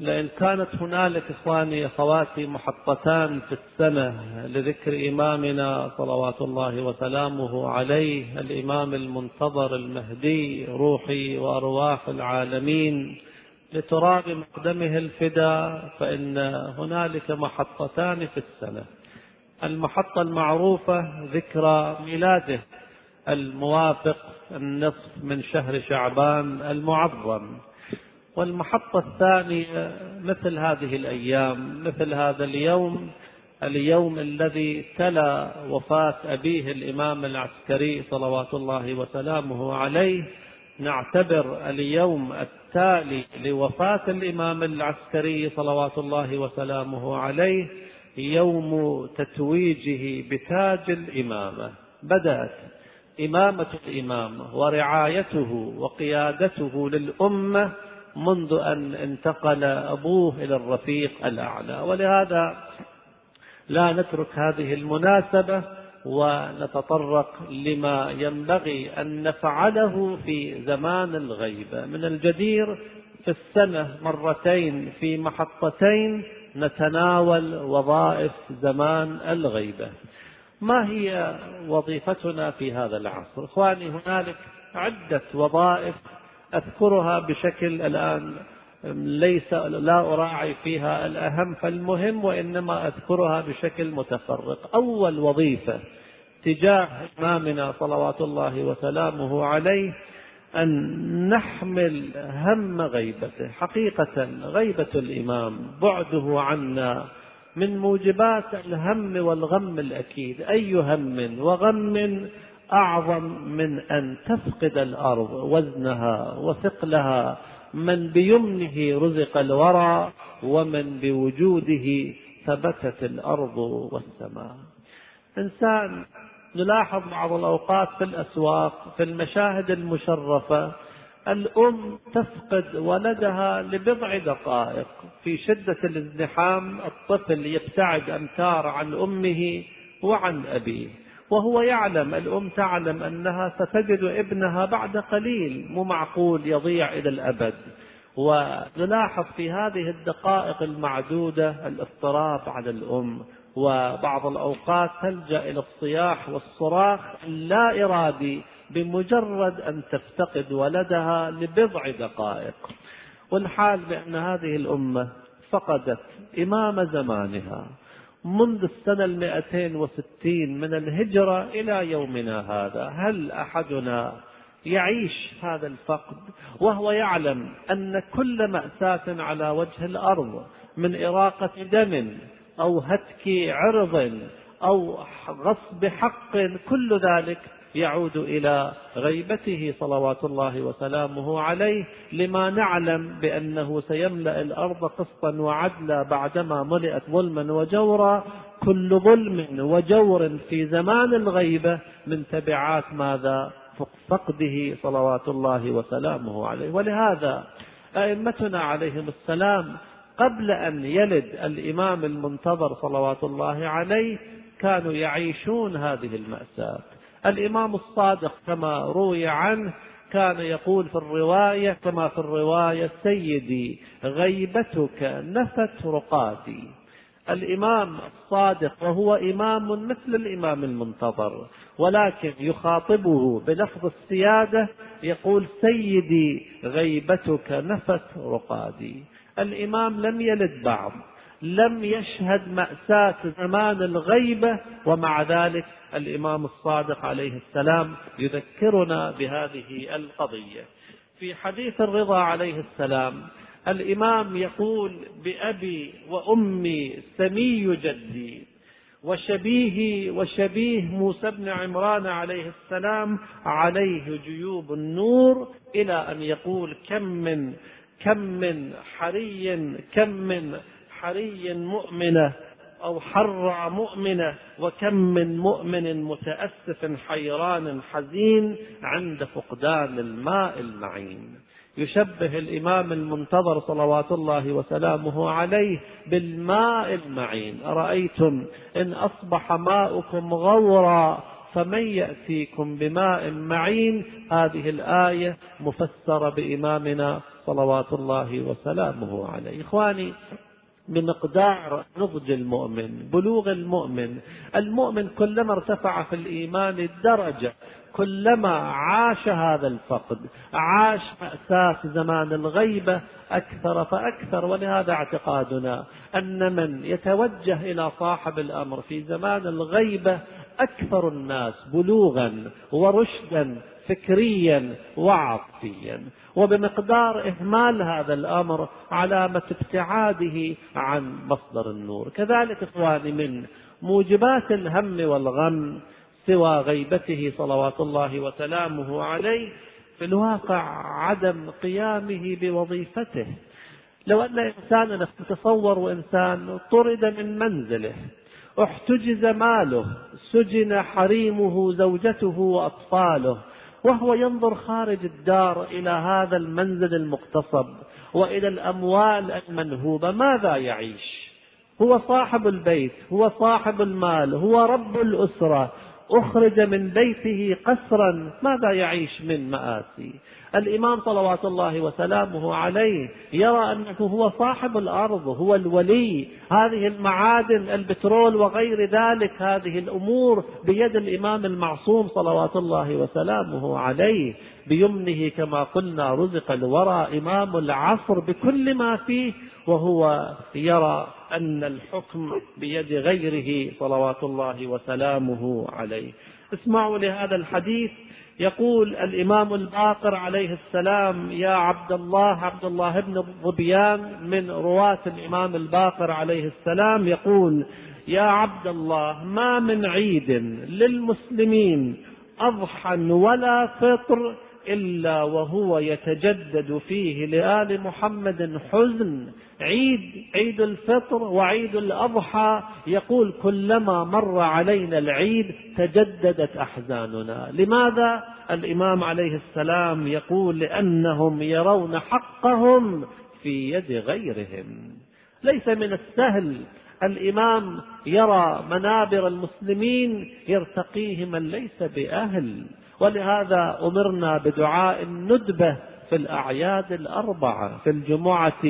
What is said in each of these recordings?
لأن كانت هنالك إخواني أخواتي محطتان في السنة لذكر إمامنا صلوات الله وسلامه عليه الإمام المنتظر المهدي روحي وأرواح العالمين لتراب مقدمه الفداء فإن هنالك محطتان في السنة المحطة المعروفة ذكرى ميلاده الموافق النصف من شهر شعبان المعظم. والمحطة الثانية مثل هذه الأيام مثل هذا اليوم اليوم الذي تلا وفاة أبيه الإمام العسكري صلوات الله وسلامه عليه. نعتبر اليوم التالي لوفاة الإمام العسكري صلوات الله وسلامه عليه يوم تتويجه بتاج الإمامة. بدأت إمامة الإمامة ورعايته وقيادته للأمة منذ أن انتقل أبوه إلى الرفيق الأعلى. ولهذا لا نترك هذه المناسبة ونتطرق لما ينبغي أن نفعله في زمان الغيبة. من الجدير في السنة مرتين في محطتين نتناول وظائف زمان الغيبة. ما هي وظيفتنا في هذا العصر؟ إخواني هنالك عدة وظائف أذكرها بشكل الآن ليس لا أراعي فيها الأهم فالمهم وإنما أذكرها بشكل متفرق. أول وظيفة تجاه إمامنا صلوات الله وسلامه عليه أن نحمل هم غيبته. حقيقة غيبة الإمام بعده عنا من موجبات الهم والغم الأكيد. أي هم وغم أعظم من أن تفقد الأرض وزنها وثقلها من بيمنه رزق الورى ومن بوجوده ثبتت الأرض والسماء. إنسان نلاحظ بعض الأوقات في الأسواق في المشاهد المشرفة الأم تفقد ولدها لبضع دقائق. في شدة الازدحام الطفل يبتعد أمتار عن أمه وعن أبيه. وهو يعلم الأم تعلم أنها ستجد ابنها بعد قليل مو معقول يضيع إلى الأبد. ونلاحظ في هذه الدقائق المعدودة الاضطراب على الأم وبعض الأوقات تلجأ إلى الصياح والصراخ لا إرادي بمجرد أن تفتقد ولدها لبضع دقائق. والحال بأن هذه الأمة فقدت إمام زمانها. منذ السنة المائتين وستين من الهجرة إلى يومنا هذا هل أحدنا يعيش هذا الفقد وهو يعلم أن كل مأساة على وجه الأرض من إراقة دم أو هتك عرض أو غصب حق كل ذلك يعود إلى غيبته صلوات الله وسلامه عليه لما نعلم بأنه سيملأ الأرض قسطا وعدلا بعدما ملئت ظلما وجورا. كل ظلم وجور في زمان الغيبة من تبعات ماذا؟ فقده صلوات الله وسلامه عليه. ولهذا أئمتنا عليهم السلام قبل أن يلد الإمام المنتظر صلوات الله عليه كانوا يعيشون هذه المأساة. الإمام الصادق كما روي عنه كان يقول في الرواية كما في الرواية سيدي غيبتك نفت رقاتي الإمام الصادق وهو إمام مثل الإمام المنتظر ولكن يخاطبه بلفظ السيادة يقول سيدي غيبتك نفت رقادي. الإمام لم يلد بعض. لم يشهد مأساة زمان الغيبة ومع ذلك الإمام الصادق عليه السلام يذكرنا بهذه القضية. في حديث الرضا عليه السلام الإمام يقول بأبي وأمي سمي جدي وشبيه وشبيه موسى بن عمران عليه السلام عليه جيوب النور إلى أن يقول كم من كم من حري كم من حري مؤمنة أو حرى مؤمنة وكم من مؤمن متأسف حيران حزين عند فقدان الماء المعين. يشبه الإمام المنتظر صلوات الله وسلامه عليه بالماء المعين. أرأيتم إن أصبح ماؤكم غورا فمن يأتيكم بماء معين؟ هذه الآية مفسرة بإمامنا صلوات الله وسلامه عليه. إخواني بمقدار نضج المؤمن بلوغ المؤمن. المؤمن كلما ارتفع في الإيمان درجة كلما عاش هذا الفقد عاش مأساة زمان الغيبة أكثر فأكثر. ولهذا اعتقادنا أن من يتوجه إلى صاحب الأمر في زمان الغيبة أكثر الناس بلوغا ورشدا فكريا وعاطفيا. وبمقدار إهمال هذا الأمر علامة ابتعاده عن مصدر النور. كذلك إخواني من موجبات الهم والغم سوى غيبته صلوات الله وسلامه عليه في الواقع عدم قيامه بوظيفته. لو أن إنسانا تصور وإنسان طرد من منزله احتجز ماله سجن حريمه زوجته وأطفاله وهو ينظر خارج الدار إلى هذا المنزل المقتصب وإلى الأموال المنهوبة. ماذا يعيش؟ هو صاحب البيت هو صاحب المال هو رب الأسرة. أخرج من بيته قسرا. ماذا يعيش من مآسي؟ الإمام صلوات الله وسلامه عليه يرى أنه هو صاحب الأرض هو الولي. هذه المعادن البترول وغير ذلك هذه الأمور بيد الإمام المعصوم صلوات الله وسلامه عليه. بيمنه كما قلنا رزق الورى إمام العصر بكل ما فيه. وهو يرى أن الحكم بيد غيره صلوات الله وسلامه عليه. اسمعوا لهذا الحديث يقول الإمام الباقر عليه السلام يا عبد الله عبد الله بن الظبيان من رواة الإمام الباقر عليه السلام يقول يا عبد الله ما من عيد للمسلمين أضحى ولا فطر إلا وهو يتجدد فيه لآل محمد حزن عيد عيد الفطر وعيد الأضحى. يقول كلما مر علينا العيد تجددت أحزاننا. لماذا؟ الإمام عليه السلام يقول لأنهم يرون حقهم في يد غيرهم. ليس من السهل. الإمام يرى منابر المسلمين يرتقيه من ليس بأهل. ولهذا أمرنا بدعاء الندبة في الأعياد الأربعة في الجمعة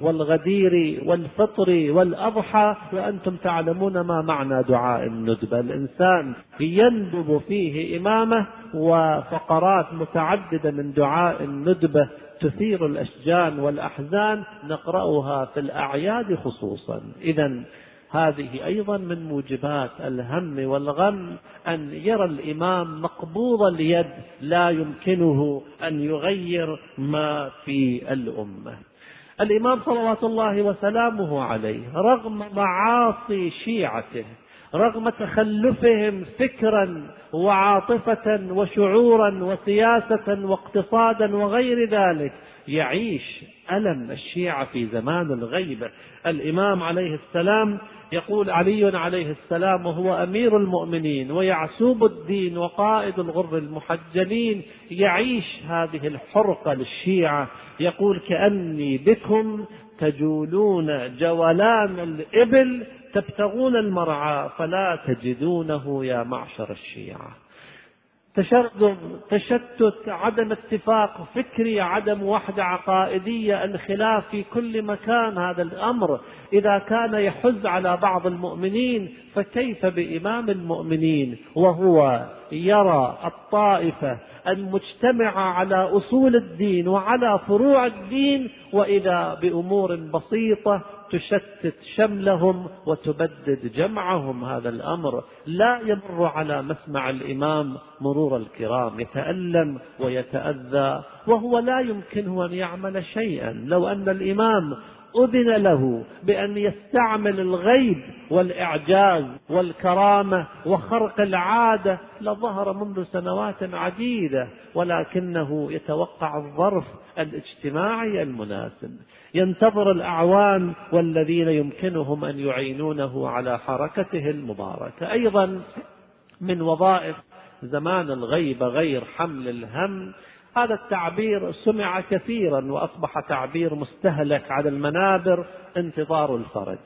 والغدير والفطر والأضحى وأنتم تعلمون ما معنى دعاء الندبة الإنسان يندب فيه إمامة وفقرات متعددة من دعاء الندبة تثير الأشجان والأحزان نقرأها في الأعياد خصوصا. إذا هذه أيضا من موجبات الهم والغم أن يرى الإمام مقبوض اليد لا يمكنه أن يغير ما في الأمة. الإمام صلوات الله وسلامه عليه رغم معاصي شيعته رغم تخلفهم فكرا وعاطفة وشعورا وسياسة واقتصادا وغير ذلك يعيش ألم الشيعة في زمان الغيبة. الإمام عليه السلام يقول علي عليه السلام وهو أمير المؤمنين ويعسوب الدين وقائد الغر المحجلين يعيش هذه الحرقة للشيعة. يقول كأني بكم تجولون جولان الإبل تبتغون المرعى فلا تجدونه يا معشر الشيعة. تشرذم تشتت عدم اتفاق فكري عدم وحدة عقائدية الخلاف في كل مكان هذا الأمر إذا كان يحز على بعض المؤمنين فكيف بإمام المؤمنين؟ وهو يرى الطائفة المجتمعة على أصول الدين وعلى فروع الدين وإذا بأمور بسيطة تشتت شملهم وتبدد جمعهم هذا الأمر. لا يمر على مسمع الإمام مرور الكرام يتألم ويتأذى وهو لا يمكنه أن يعمل شيئا. لو أن الإمام أذن له بأن يستعمل الغيب والإعجاز والكرامة وخرق العادة لظهر منذ سنوات عديدة ولكنه يتوقع الظرف الاجتماعي المناسب. ينتظر الأعوان والذين يمكنهم أن يعينونه على حركته المباركة. أيضا من وظائف زمان الغيبة غير حمل الهم هذا التعبير سمع كثيرا وأصبح تعبير مستهلك على المنابر انتظار الفرج.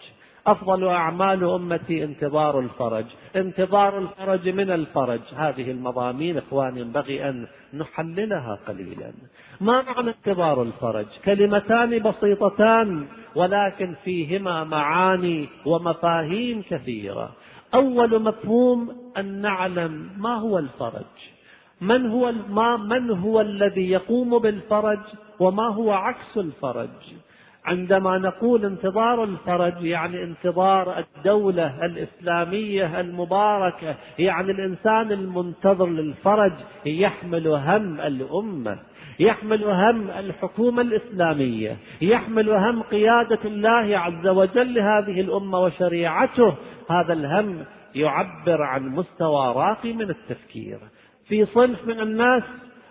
أفضل أعمال أمتي انتظار الفرج. انتظار الفرج من الفرج. هذه المضامين إخواني ينبغي أن نحللها قليلا. ما معنى انتظار الفرج؟ كلمتان بسيطتان ولكن فيهما معاني ومفاهيم كثيرة. أول مفهوم أن نعلم ما هو الفرج. من هو ما من هو الذي يقوم بالفرج وما هو عكس الفرج. عندما نقول انتظار الفرج يعني انتظار الدولة الإسلامية المباركة يعني الإنسان المنتظر للفرج يحمل هم الأمة يحمل هم الحكومة الإسلامية يحمل هم قيادة الله عز وجل لهذه الأمة وشريعته. هذا الهم يعبر عن مستوى راقي من التفكير. في صنف من الناس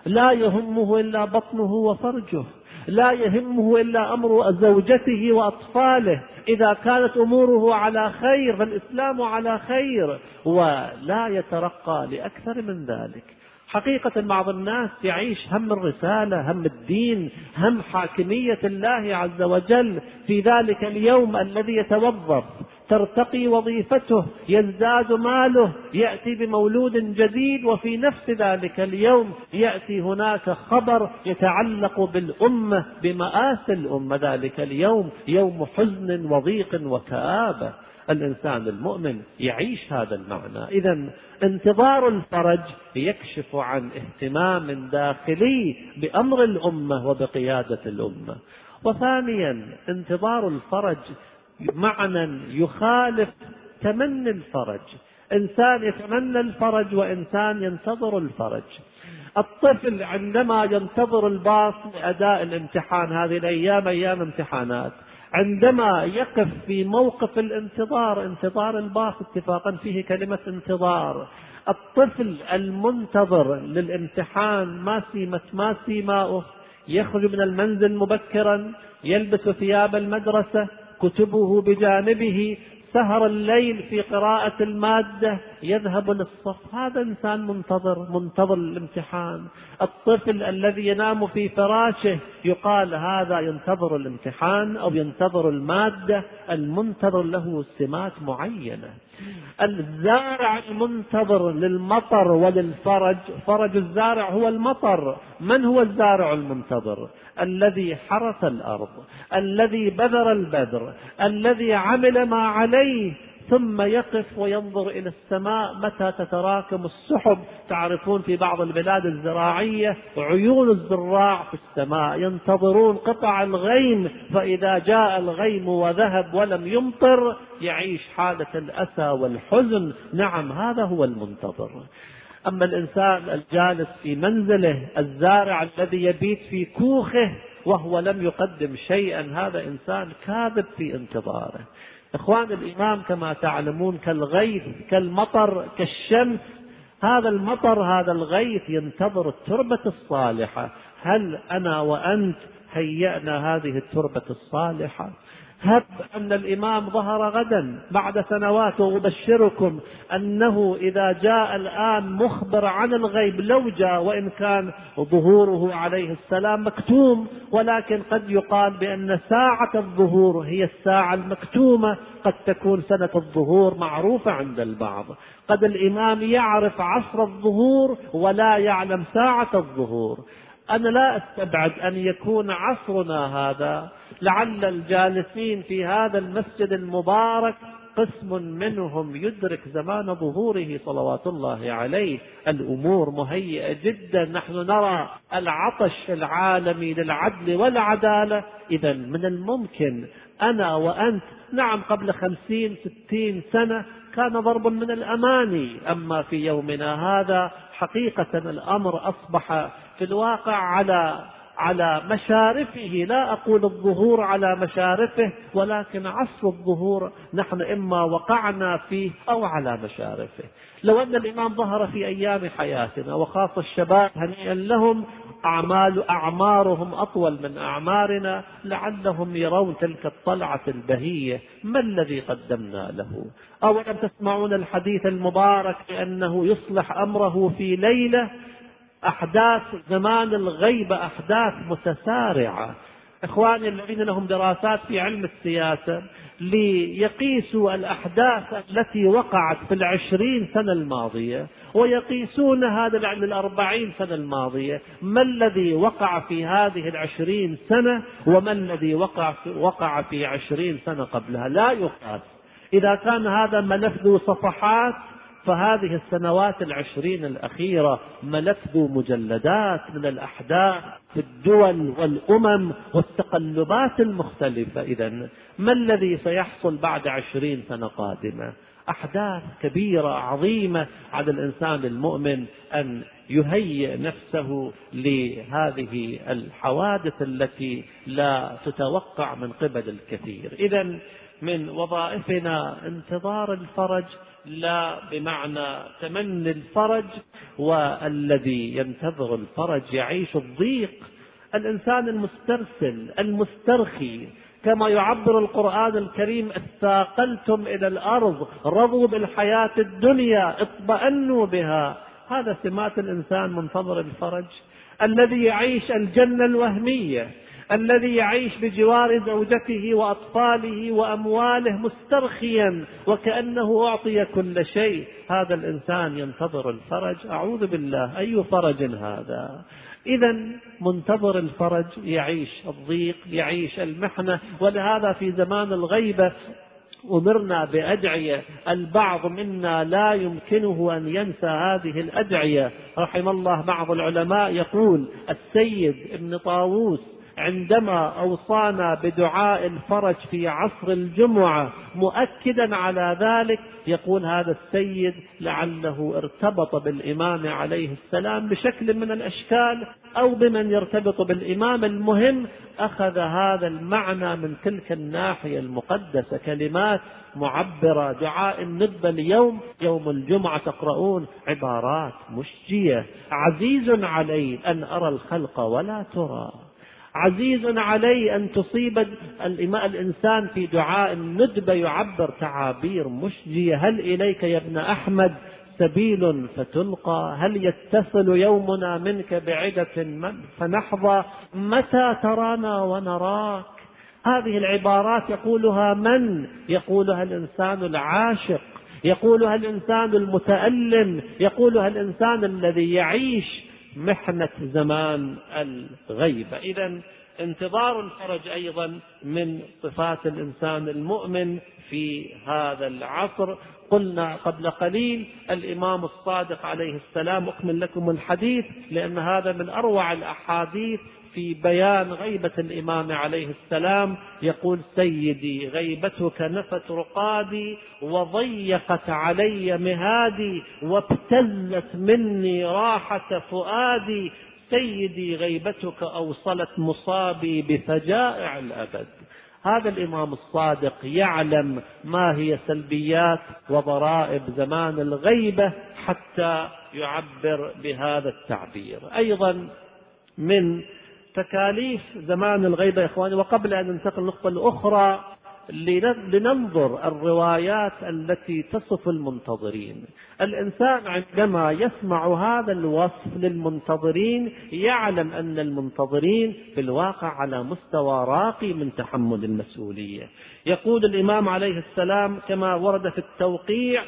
لا يهمه إلا بطنه وفرجه لا يهمه إلا أمر زوجته وأطفاله. إذا كانت أموره على خير فالإسلام على خير ولا يترقى لأكثر من ذلك. حقيقة بعض الناس يعيش هم الرسالة هم الدين هم حاكمية الله عز وجل في ذلك اليوم الذي يتوظف. ترتقي وظيفته يزداد ماله يأتي بمولود جديد وفي نفس ذلك اليوم يأتي هناك خبر يتعلق بالأمة بماسي الأمة. ذلك اليوم يوم حزن وضيق وكابه الإنسان المؤمن يعيش هذا المعنى. اذا انتظار الفرج يكشف عن اهتمام داخلي بأمر الأمة وبقيادة الأمة. وثانيا انتظار الفرج معنى يخالف تمني الفرج. إنسان يتمنى الفرج وإنسان ينتظر الفرج. الطفل عندما ينتظر الباص لأداء الامتحان هذه الأيام أيام امتحانات. عندما يقف في موقف الانتظار انتظار الباص اتفاقا فيه كلمة انتظار. الطفل المنتظر للامتحان ما سيمت ما سيماؤه. يخرج من المنزل مبكرا يلبس ثياب المدرسة كتبه بجانبه سهر الليل في قراءة المادة يذهب للصف. هذا إنسان منتظر منتظر الامتحان. الطفل الذي ينام في فراشه يقال هذا ينتظر الامتحان أو ينتظر المادة المنتظر له سمات معينة. الزارع المنتظر للمطر وللفرج. فرج الزارع هو المطر. من هو الزارع المنتظر؟ الذي حرث الأرض الذي بذر البذر الذي عمل ما عليه ثم يقف وينظر إلى السماء متى تتراكم السحب. تعرفون في بعض البلاد الزراعية عيون الزراع في السماء ينتظرون قطع الغيم فإذا جاء الغيم وذهب ولم يمطر يعيش حالة الأسى والحزن. نعم هذا هو المنتظر. أما الإنسان الجالس في منزله الزارع الذي يبيت في كوخه وهو لم يقدم شيئا هذا إنسان كاذب في انتظاره. إخوان الإمام كما تعلمون كالغيث كالمطر كالشمس. هذا المطر هذا الغيث ينتظر التربة الصالحة. هل أنا وأنت هيأنا هذه التربة الصالحة؟ هب أن الإمام ظهر غدا بعد سنوات وأبشركم أنه إذا جاء الآن مخبر عن الغيب لو جاء وإن كان ظهوره عليه السلام مكتوم ولكن قد يقال بأن ساعة الظهور هي الساعة المكتومة قد تكون سنة الظهور معروفة عند البعض. قد الإمام يعرف عصر الظهور ولا يعلم ساعة الظهور. أنا لا أستبعد أن يكون عصرنا هذا. لعل الجالسين في هذا المسجد المبارك قسم منهم يدرك زمان ظهوره صلوات الله عليه. الأمور مهيئة جدا. نحن نرى العطش العالمي للعدل والعدالة. اذا من الممكن أنا وأنت نعم قبل خمسين ستين سنة كان ضرب من الأماني. أما في يومنا هذا حقيقة الأمر أصبح في الواقع على على مشارفه لا أقول الظهور على مشارفه ولكن عصر الظهور نحن إما وقعنا فيه أو على مشارفه. لو أن الإمام ظهر في أيام حياتنا وخاصة الشباب هنيئا لهم أعمال أعمارهم أطول من أعمارنا لعلهم يرون تلك الطلعة البهية ما الذي قدمنا له؟ أولم تسمعون الحديث المبارك بأنه يصلح أمره في ليلة؟ أحداث زمان الغيبة أحداث متسارعة. إخواني الذين لهم دراسات في علم السياسة ليقيسوا الأحداث التي وقعت في العشرين سنة الماضية ويقيسون هذا للأربعين سنة الماضية. ما الذي وقع في هذه العشرين سنة وما الذي وقع في, وقع في عشرين سنة قبلها؟ لا يقاس. إذا كان هذا ملف ذو صفحات فهذه السنوات العشرين الأخيرة ذو مجلدات من الأحداث في الدول والأمم والتقلبات المختلفة. إذا ما الذي سيحصل بعد عشرين سنة قادمة؟ أحداث كبيرة عظيمة على الإنسان المؤمن أن يهيئ نفسه لهذه الحوادث التي لا تتوقع من قبل الكثير. إذا من وظائفنا انتظار الفرج لا بمعنى تمني الفرج والذي ينتظر الفرج يعيش الضيق. الإنسان المسترسل المسترخي كما يعبر القرآن الكريم اثاقلتم إلى الأرض رضوا بالحياة الدنيا اطمأنوا بها. هذا سمات الإنسان منتظر الفرج الذي يعيش الجنة الوهمية. الذي يعيش بجوار زوجته وأطفاله وأمواله مسترخيا وكأنه أعطي كل شيء. هذا الإنسان ينتظر الفرج. أعوذ بالله. أي فرج هذا؟ إذا منتظر الفرج يعيش الضيق يعيش المحنة. ولهذا في زمان الغيبة أمرنا بأدعية. البعض منا لا يمكنه أن ينسى هذه الأدعية. رحم الله بعض العلماء يقول السيد ابن طاووس عندما أوصانا بدعاء الفرج في عصر الجمعة مؤكدا على ذلك يقول هذا السيد لعله ارتبط بالإمام عليه السلام بشكل من الأشكال أو بمن يرتبط بالإمام المهم أخذ هذا المعنى من تلك الناحية المقدسة كلمات معبرة دعاء الندبه اليوم يوم الجمعة تقرؤون عبارات مشجية عزيز علي أن أرى الخلق ولا ترى. عزيز علي أن تصيب الإنسان في دعاء الندبة يعبر تعابير مشجية هل إليك يا ابن أحمد سبيل فتلقى؟ هل يتصل يومنا منك بعدة فنحظى؟ متى ترانا ونراك؟ هذه العبارات يقولها من؟ يقولها الإنسان العاشق. يقولها الإنسان المتألم. يقولها الإنسان الذي يعيش محنة زمان الغيبة إذا انتظار الفرج أيضا من صفات الإنسان المؤمن في هذا العصر. قلنا قبل قليل الإمام الصادق عليه السلام أكمل لكم الحديث لأن هذا من أروع الأحاديث في بيان غيبة الإمام عليه السلام. يقول سيدي غيبتك نفت رقادي وضيقت علي مهادي وابتلت مني راحة فؤادي. سيدي غيبتك أوصلت مصابي بفجائع الأبد. هذا الإمام الصادق يعلم ما هي سلبيات وضرائب زمان الغيبة حتى يعبر بهذا التعبير. أيضا من تكاليف زمان الغيبة يا إخواني وقبل أن ننتقل للنقطة الأخرى لننظر الروايات التي تصف المنتظرين. الإنسان عندما يسمع هذا الوصف للمنتظرين يعلم أن المنتظرين في الواقع على مستوى راقي من تحمل المسؤولية. يقول الإمام عليه السلام كما ورد في التوقيع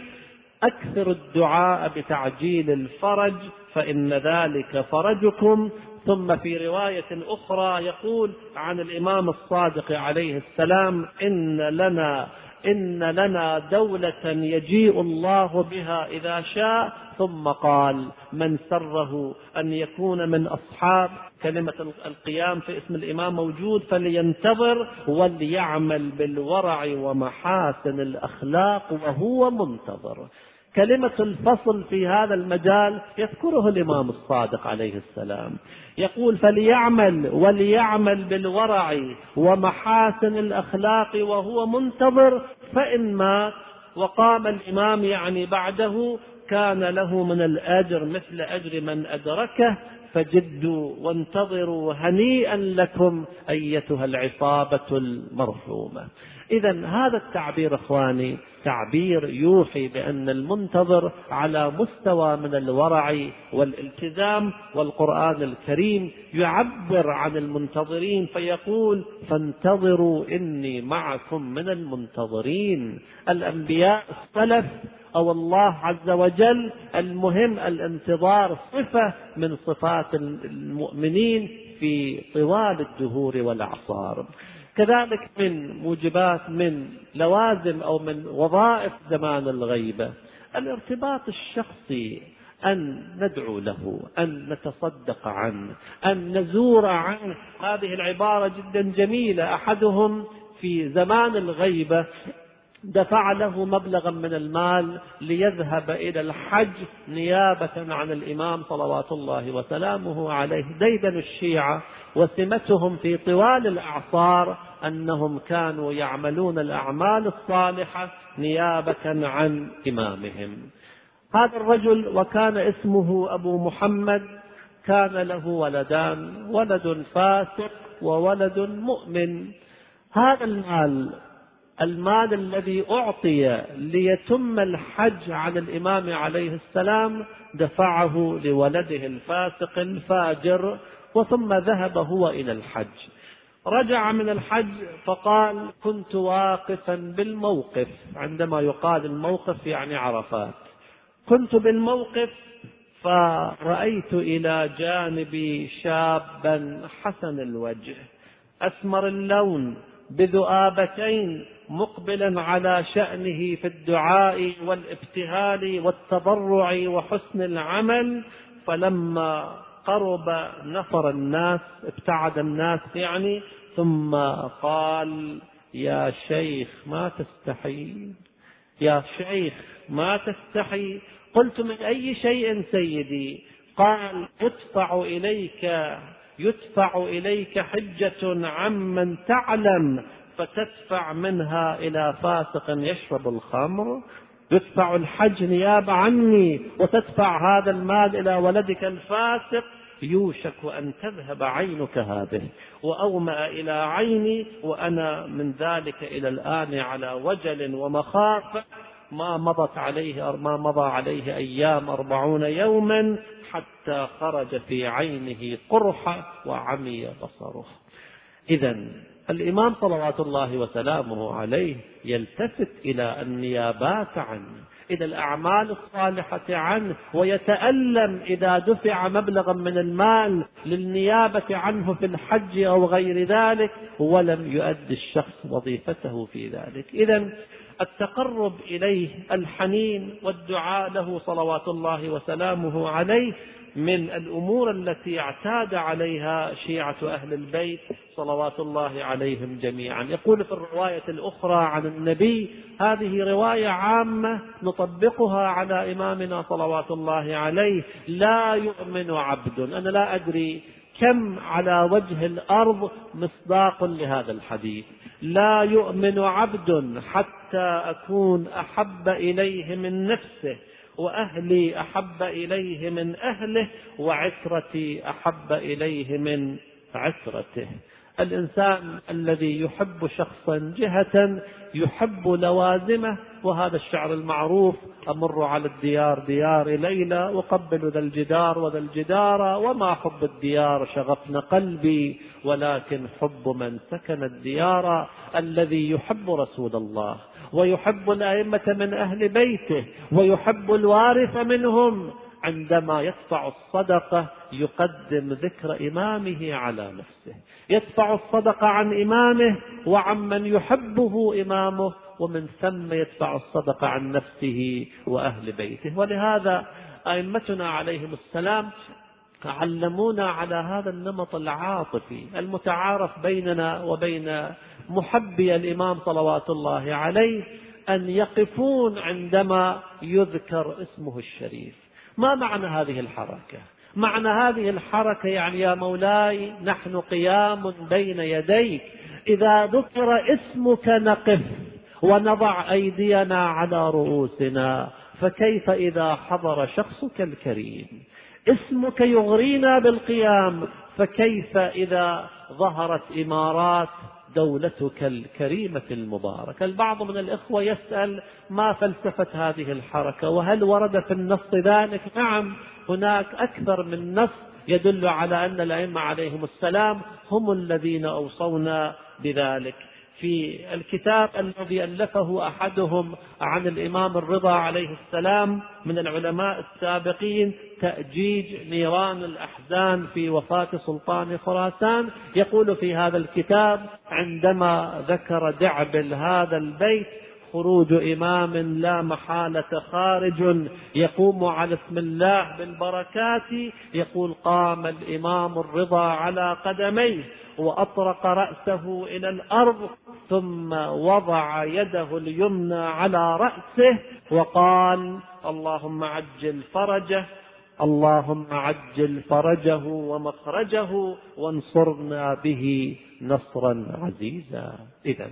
أكثر الدعاء بتعجيل الفرج فإن ذلك فرجكم. ثم في رواية أخرى يقول عن الإمام الصادق عليه السلام إن لنا إن لنا دولة يجيء الله بها إذا شاء. ثم قال من سره أن يكون من أصحاب. كلمة القيام في اسم الإمام موجود فلينتظر وليعمل بالورع ومحاسن الأخلاق وهو منتظر. كلمة الفصل في هذا المجال يذكره الإمام الصادق عليه السلام. يقول فليعمل وليعمل بالورع ومحاسن الأخلاق وهو منتظر فإن مات وقام الإمام يعني بعده كان له من الأجر مثل أجر من أدركه فجدوا وانتظروا هنيئا لكم أيتها العصابة المرحومة. إذا هذا التعبير إخواني تعبير يوحي بأن المنتظر على مستوى من الورع والالتزام والقرآن الكريم يعبر عن المنتظرين فيقول فانتظروا إني معكم من المنتظرين. الأنبياء السلف أو الله عز وجل المهم الانتظار صفة من صفات المؤمنين في طوال الدهور والأعصار. كذلك من موجبات من لوازم أو من وظائف زمان الغيبه الارتباط الشخصي أن ندعو له أن نتصدق عنه أن نزور عنه. هذه العبارة جدا جميلة. أحدهم في زمان الغيبة دفع له مبلغا من المال ليذهب إلى الحج نيابة عن الإمام صلوات الله وسلامه عليه. ديدن الشيعة وسمتهم في طوال الأعصار أنهم كانوا يعملون الأعمال الصالحة نيابة عن إمامهم. هذا الرجل وكان اسمه أبو محمد كان له ولدان ولد فاسق وولد مؤمن. هذا المال المال الذي أعطي ليتم الحج عن الإمام عليه السلام دفعه لولده الفاسق الفاجر وثم ذهب هو إلى الحج. رجع من الحج فقال كنت واقفا بالموقف. عندما يقال الموقف يعني عرفات. كنت بالموقف فرأيت إلى جانبي شابا حسن الوجه أسمر اللون بذؤابتين مقبلا على شأنه في الدعاء والابتهال والتضرع وحسن العمل فلما قرب نفر الناس ابتعد الناس يعني ثم قال يا شيخ ما تستحي يا شيخ ما تستحي قلت من أي شيء سيدي؟ قال يدفع إليك يدفع إليك حجة عمن تعلم فتدفع منها إلى فاسق يشرب الخمر. يدفع الحج نيابة عني وتدفع هذا المال إلى ولدك الفاسق. يوشك أن تذهب عينك هذه. وأومأ إلى عيني وأنا من ذلك إلى الآن على وجل ومخافة ما مضت عليه ما مضى عليه أيام أربعون يوما حتى خرج في عينه قرحة وعمي بصره. إذا الإمام صلوات الله وسلامه عليه يلتفت إلى النيابات عنه إلى الأعمال الصالحة عنه ويتألم إذا دفع مبلغا من المال للنيابة عنه في الحج أو غير ذلك ولم يؤدي الشخص وظيفته في ذلك. إذا التقرب إليه الحنين والدعاء له صلوات الله وسلامه عليه من الأمور التي اعتاد عليها شيعة أهل البيت صلوات الله عليهم جميعا. يقول في الرواية الأخرى عن النبي هذه رواية عامة نطبقها على إمامنا صلوات الله عليه لا يؤمن عبد. أنا لا أدري كم على وجه الأرض مصداق لهذا الحديث. لا يؤمن عبد حتى أكون أحب إليه من نفسه. وأهلي أحب إليه من أهله وعترتي أحب إليه من عترته. الإنسان الذي يحب شخصا جهة يحب لوازمه وهذا الشعر المعروف أمر على الديار ديار ليلى اقبل ذا الجدار وذا الجدار وما حب الديار شغفن قلبي ولكن حب من سكن الديار. الذي يحب رسول الله. ويحب الأئمة من أهل بيته ويحب الوارث منهم. عندما يدفع الصدقة يقدم ذكر إمامه على نفسه. يدفع الصدقة عن إمامه وعمن يحبه إمامه ومن ثم يدفع الصدقة عن نفسه وأهل بيته. ولهذا أئمتنا عليهم السلام علمونا على هذا النمط العاطفي المتعارف بيننا وبين محبي الإمام صلوات الله عليه أن يقفون عندما يذكر اسمه الشريف. ما معنى هذه الحركة؟ معنى هذه الحركة يعني يا مولاي نحن قيام بين يديك. إذا ذكر اسمك نقف ونضع أيدينا على رؤوسنا فكيف إذا حضر شخصك الكريم؟ اسمك يغرينا بالقيام فكيف إذا ظهرت إمارات دولتك الكريمة المباركة؟ البعض من الإخوة يسأل ما فلسفة هذه الحركة؟ وهل ورد في النص ذلك؟ نعم هناك أكثر من نص يدل على أن الأئمة عليهم السلام هم الذين أوصونا بذلك. في الكتاب الذي ألفه أحدهم عن الإمام الرضا عليه السلام من العلماء السابقين تأجيج نيران الأحزان في وفاة سلطان خراسان. يقول في هذا الكتاب عندما ذكر دعبل هذا البيت خروج إمام لا محالة خارج يقوم على اسم الله بالبركات يقول قام الإمام الرضا على قدميه وأطرق رأسه إلى الأرض ثم وضع يده اليمنى على رأسه وقال اللهم عجل فرجه اللهم عجل فرجه ومخرجه وانصرنا به نصرا عزيزا. إذا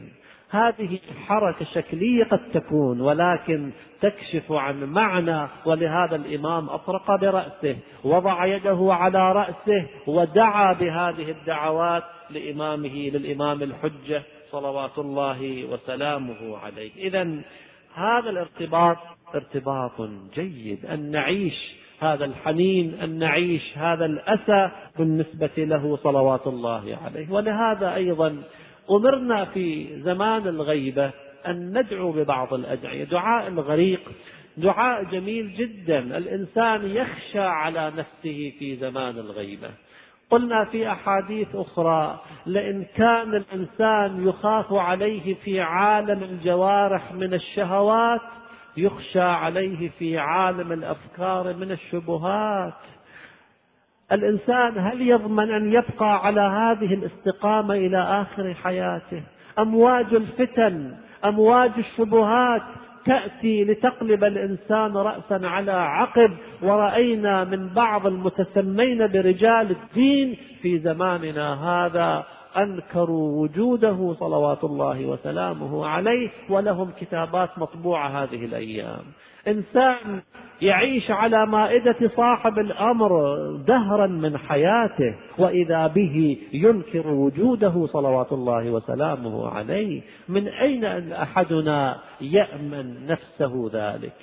هذه حركة شكلية قد تكون ولكن تكشف عن معنى ولهذا الإمام أطرق برأسه وضع يده على رأسه ودعا بهذه الدعوات لإمامه للإمام الحجة صلوات الله وسلامه عليه. إذا هذا الارتباط ارتباط جيد أن نعيش هذا الحنين أن نعيش هذا الأسى بالنسبة له صلوات الله عليه. ولهذا أيضا أمرنا في زمان الغيبة أن ندعو ببعض الأدعية. دعاء الغريق دعاء جميل جدا. الإنسان يخشى على نفسه في زمان الغيبة. قلنا في أحاديث أخرى لئن كان الإنسان يخاف عليه في عالم الجوارح من الشهوات يخشى عليه في عالم الأفكار من الشبهات. الإنسان هل يضمن أن يبقى على هذه الاستقامة إلى آخر حياته؟ أمواج الفتن أمواج الشبهات تأتي لتقلب الإنسان رأسا على عقب. ورأينا من بعض المتسمين برجال الدين في زماننا هذا أنكروا وجوده صلوات الله وسلامه عليه ولهم كتابات مطبوعة هذه الأيام. إنسان يعيش على مائدة صاحب الأمر دهرا من حياته وإذا به ينكر وجوده صلوات الله وسلامه عليه من أين أحدنا يأمن نفسه ذلك؟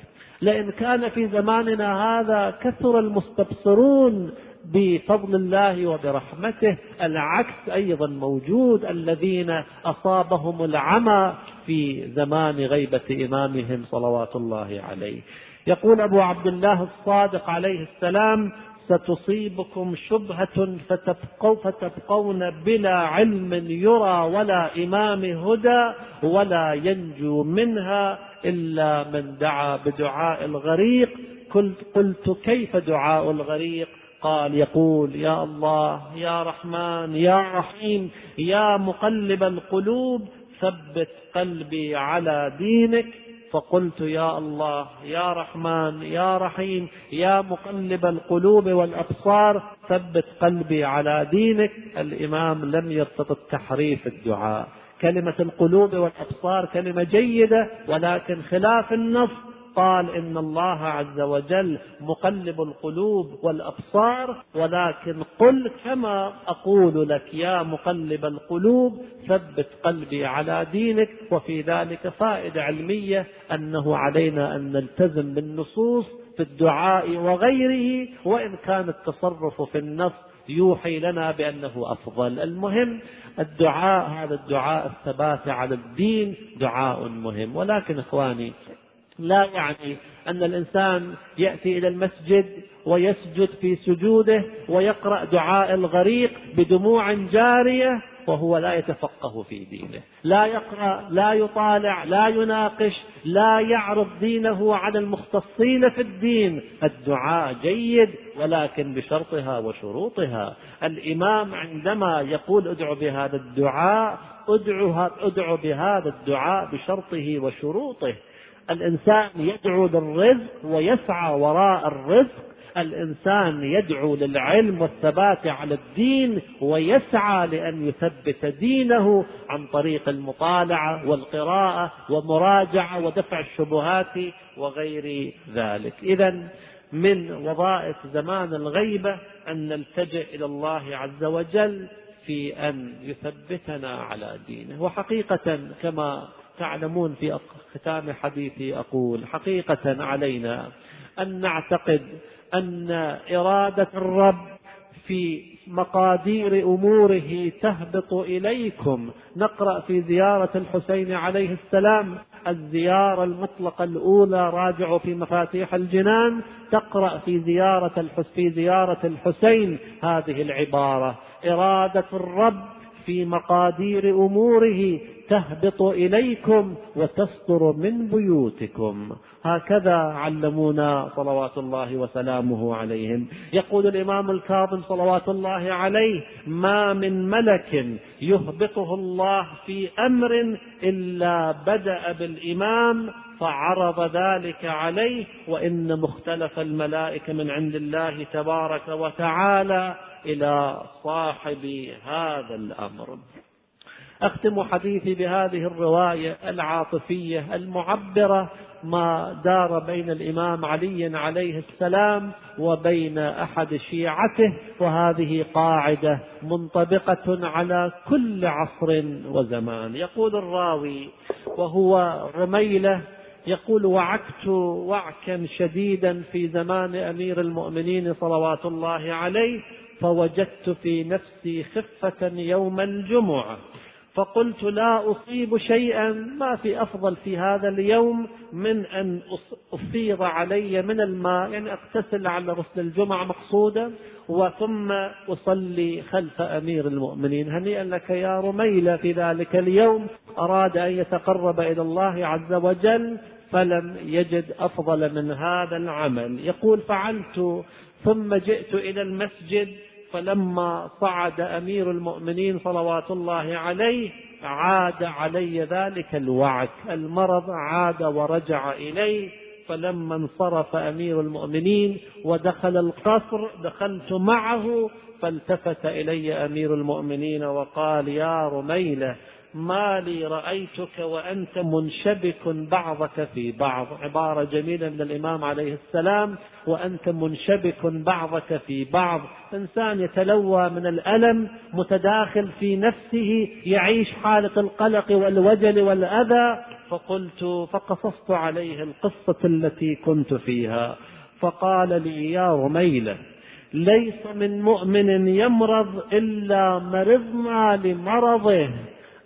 لئن كان في زماننا هذا كثر المستبصرون بفضل الله وبرحمته العكس أيضا موجود الذين أصابهم العمى في زمان غيبة إمامهم صلوات الله عليه. يقول أبو عبد الله الصادق عليه السلام ستصيبكم شبهة فتبقوا فتبقون بلا علم يرى ولا إمام هدى ولا ينجو منها إلا من دعا بدعاء الغريق. قلت كيف دعاء الغريق؟ قال يقول يا الله يا رحمن يا رحيم يا مقلب القلوب ثبت قلبي على دينك. فقلت يا الله يا رحمن يا رحيم يا مقلب القلوب والأبصار ثبت قلبي على دينك. الإمام لم يستطع تحريف الدعاء. كلمة القلوب والأبصار كلمة جيدة ولكن خلاف النص قال إن الله عز وجل مقلب القلوب والأبصار ولكن قل كما أقول لك يا مقلب القلوب ثبت قلبي على دينك وفي ذلك فائدة علمية أنه علينا أن نلتزم بالنصوص في الدعاء وغيره وإن كان التصرف في النص يوحي لنا بأنه أفضل، المهم الدعاء هذا الدعاء الثبات على الدين دعاء مهم، ولكن إخواني لا يعني أن الإنسان يأتي إلى المسجد ويسجد في سجوده ويقرأ دعاء الغريق بدموع جارية وهو لا يتفقه في دينه. لا يقرأ لا يطالع لا يناقش لا يعرض دينه على المختصين في الدين. الدعاء جيد ولكن بشرطها وشروطها. الإمام عندما يقول ادعو بهذا الدعاء ادعو, ادعو بهذا الدعاء بشرطه وشروطه. الإنسان يدعو للرزق ويسعى وراء الرزق. الإنسان يدعو للعلم والثبات على الدين ويسعى لأن يثبت دينه عن طريق المطالعة والقراءة ومراجعة ودفع الشبهات وغير ذلك. إذا من وظائف زمان الغيبة أن نلتجئ إلى الله عز وجل في أن يثبتنا على دينه. وحقيقة كما تعلمون في ختام حديثي أقول حقيقة علينا أن نعتقد أن إرادة الرب في مقادير أموره تهبط إليكم. نقرأ في زيارة الحسين عليه السلام الزيارة المطلقة الأولى راجعوا في مفاتيح الجنان. تقرأ في زيارة في زيارة الحسين هذه العبارة. إرادة الرب في مقادير أموره تهبط إليكم وتصدر من بيوتكم. هكذا علمونا صلوات الله وسلامه عليهم. يقول الإمام الكاظم صلوات الله عليه ما من ملك يهبطه الله في أمر إلا بدأ بالإمام فعرض ذلك عليه وإن مختلف الملائكه من عند الله تبارك وتعالى إلى صاحب هذا الأمر. أختم حديثي بهذه الرواية العاطفية المعبرة ما دار بين الإمام علي عليه السلام وبين أحد شيعته وهذه قاعدة منطبقة على كل عصر وزمان. يقول الراوي وهو رميله يقول وعكت وعكا شديدا في زمان أمير المؤمنين صلوات الله عليه فوجدت في نفسي خفة يوم الجمعة. فقلت لا أصيب شيئا ما في أفضل في هذا اليوم من أن أفيض علي من الماء يعني أغتسل على غسل الجمعة مقصودا وثم أصلي خلف أمير المؤمنين. هنيئا لك يا رميلة في ذلك اليوم أراد أن يتقرب إلى الله عز وجل فلم يجد أفضل من هذا العمل. يقول فعلت ثم جئت إلى المسجد فلما صعد أمير المؤمنين صلوات الله عليه عاد علي ذلك الوعك المرض عاد ورجع إليه. فلما انصرف أمير المؤمنين ودخل القصر دخلت معه فالتفت إلي أمير المؤمنين وقال يا رميلة ما لي رأيتك وأنت منشبك بعضك في بعض. عبارة جميلة من الإمام عليه السلام وأنت منشبك بعضك في بعض. إنسان يتلوى من الألم متداخل في نفسه يعيش حالة القلق والوجل والأذى. فقلت فقصصت عليه القصة التي كنت فيها. فقال لي يا رميلة ليس من مؤمن يمرض إلا مرضنا لمرضه.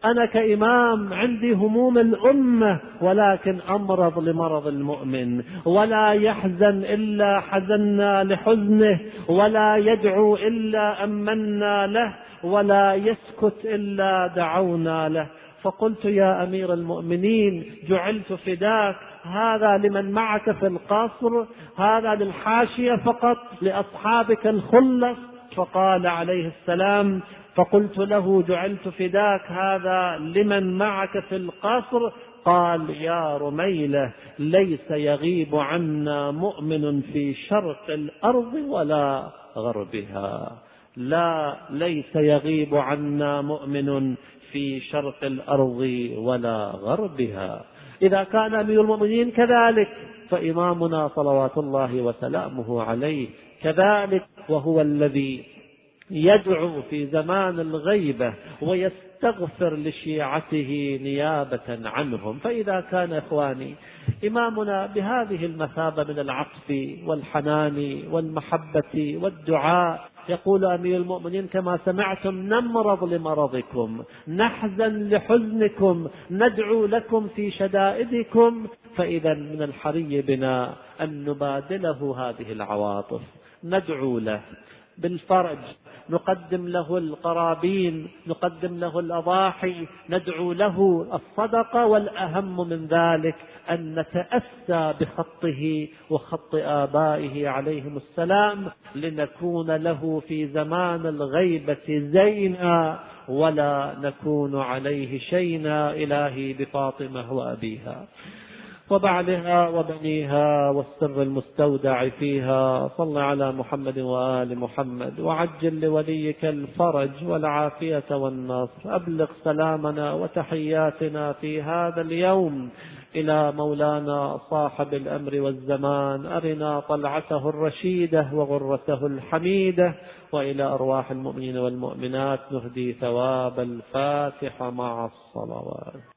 أنا كإمام عندي هموم الأمة ولكن أمرض لمرض المؤمن. ولا يحزن إلا حزنا لحزنه ولا يدعو إلا أمنا له ولا يسكت إلا دعونا له. فقلت يا أمير المؤمنين جعلت فداك هذا لمن معك في القصر هذا للحاشية فقط لأصحابك الخلص. فقال عليه السلام فقلت له جعلت فداك هذا لمن معك في القصر؟ قال يا رميلة ليس يغيب عنا مؤمن في شرق الأرض ولا غربها. لا ليس يغيب عنا مؤمن في شرق الأرض ولا غربها. إذا كان أمير المؤمنين كذلك فإمامنا صلوات الله وسلامه عليه كذلك وهو الذي يدعو في زمان الغيبة ويستغفر لشيعته نيابة عنهم. فإذا كان إخواني إمامنا بهذه المثابة من العطف والحنان والمحبة والدعاء يقول أمير المؤمنين كما سمعتم نمرض لمرضكم نحزن لحزنكم ندعو لكم في شدائدكم. فإذا من الحري بنا أن نبادله هذه العواطف ندعو له بالفرج. نقدم له القرابين نقدم له الأضاحي ندعو له الصدقة والأهم من ذلك أن نتأسى بخطه وخط آبائه عليهم السلام لنكون له في زمان الغيبة زينا ولا نكون عليه شينا. إلهي بفاطمة وأبيها. وبعلها وبنيها والسر المستودع فيها. صل على محمد وآل محمد وعجل لوليك الفرج والعافية والنصر. أبلغ سلامنا وتحياتنا في هذا اليوم إلى مولانا صاحب الأمر والزمان. أرنا طلعته الرشيدة وغرته الحميدة. وإلى أرواح المؤمنين والمؤمنات نهدي ثواب الفاتحة مع الصلوات.